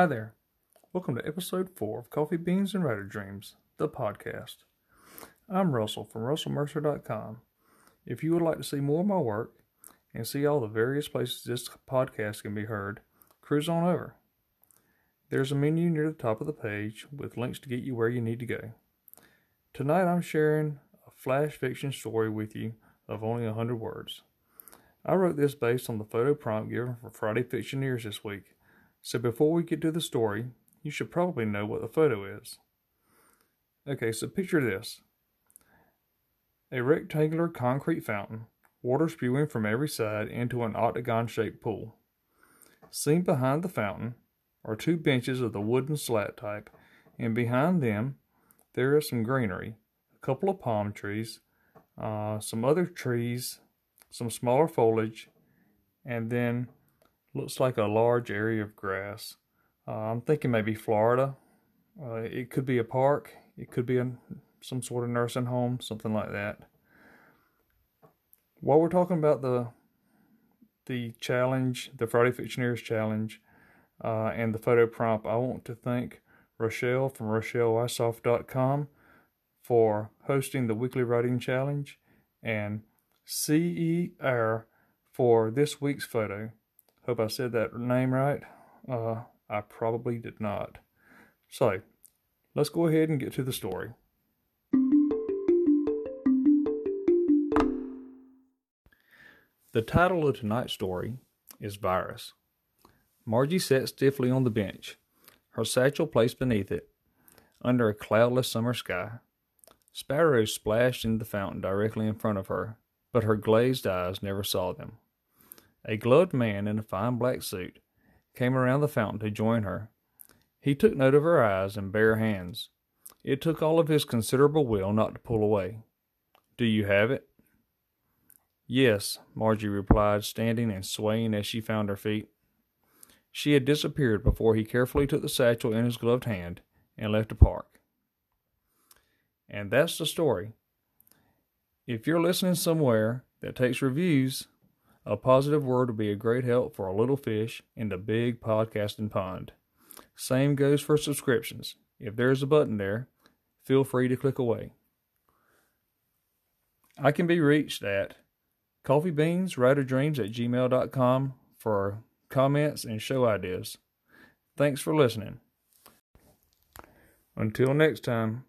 Hi there. Welcome to episode 4 of Coffee Beans and Writer Dreams, the podcast. I'm Russell from russellmercer.com. If you would like to see more of my work and see all the various places this podcast can be heard, cruise on over. There's a menu near the top of the page with links to get you where you need to go. Tonight I'm sharing a flash fiction story with you of only 100 words. I wrote this based on the photo prompt given for Friday Fictioneers this week so before we get to the story, you should probably know what the photo is. Okay, so picture this a rectangular concrete fountain, water spewing from every side into an octagon shaped pool. Seen behind the fountain are two benches of the wooden slat type, and behind them there is some greenery, a couple of palm trees, uh, some other trees, some smaller foliage, and then Looks like a large area of grass. Uh, I'm thinking maybe Florida. Uh, it could be a park. It could be a, some sort of nursing home, something like that. While we're talking about the the challenge, the Friday Fictioneers challenge, uh, and the photo prompt, I want to thank Rochelle from RochelleWisoff.com for hosting the weekly writing challenge and CER for this week's photo. Hope I said that name right. Uh, I probably did not. So, let's go ahead and get to the story. The title of tonight's story is Virus. Margie sat stiffly on the bench, her satchel placed beneath it, under a cloudless summer sky. Sparrows splashed in the fountain directly in front of her, but her glazed eyes never saw them. A gloved man in a fine black suit came around the fountain to join her. He took note of her eyes and bare hands. It took all of his considerable will not to pull away. Do you have it? Yes, Margie replied, standing and swaying as she found her feet. She had disappeared before he carefully took the satchel in his gloved hand and left the park. And that's the story. If you're listening somewhere that takes reviews, a positive word would be a great help for a little fish in the big podcasting pond. Same goes for subscriptions. If there's a button there, feel free to click away. I can be reached at coffeebeanswriterdreams at gmail.com for comments and show ideas. Thanks for listening. Until next time.